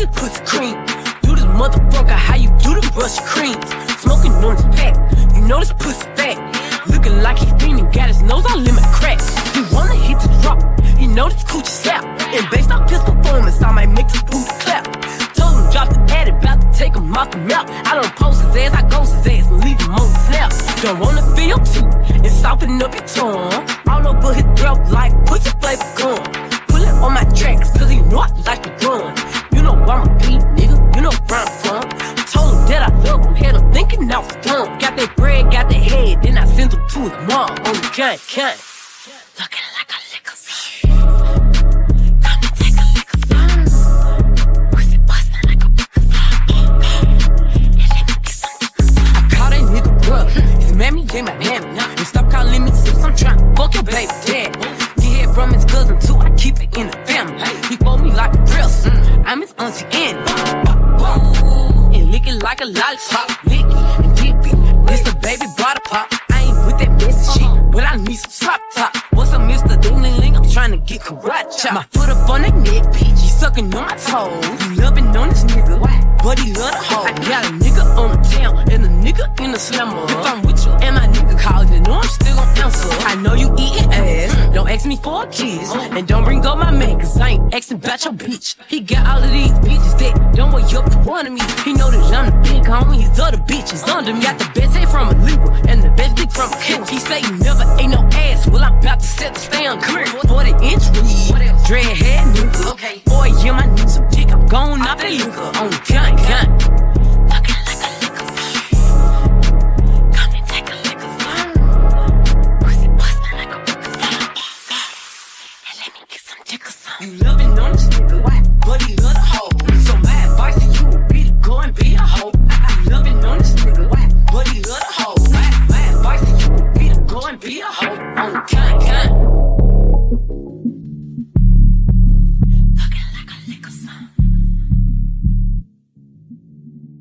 this pussy cream. Do this motherfucker how you do the brush creams. Smoking orange pack, you know this pussy fat. Looking like he's dreaming, got his nose all in my crack. He wanna hit the drop, he know this coochie slap. And based off his performance, I might make the booty clap. Told him drop the ad, about to take him off the map. I don't post his ass, I ghost his ass and leave him on the snap. Don't wanna feel too, and soften up your tongue. All over his thinking I dumb. Got that bread, got that head, then I send him to his mom on the cunt, cunt. Looking like a liquor fiend. Come and take a liquor fiend. Pussy bustin' like a liquor. His mammy in my mammy. And stop calling me sis, I'm tryna fuck your baby dad. Get it from his cousin too, I keep it in the family. He fold me like a dress. I'm his auntie Annie. And lick it like a lollipop. Top. What's up, Mr. Ding Ling? I'm trying to get karate chop. My foot up on that neck, bitch. He sucking on my toes. You loving on this nigga, but he love the hoe. I got a nigga on the town and a nigga in the slammer. If I'm with you and my nigga calling, you know I'm still gon' answer. I know you eating ass. Don't ask me for a kiss. And don't bring up my man, cause I ain't asking about your bitch. He got all of these bitches that don't weigh up to one of me. He know that I'm the big homie, his other bitches under me. Got the best from a Libra and the best dick from a kid. He say you never ate no ass. Well, I'm about to set the stand clear. 40 inch weed, dread head nigga. Okay. Boy, yeah, my niggas some dick. I'm going off the liquor on gun, gun. Okay.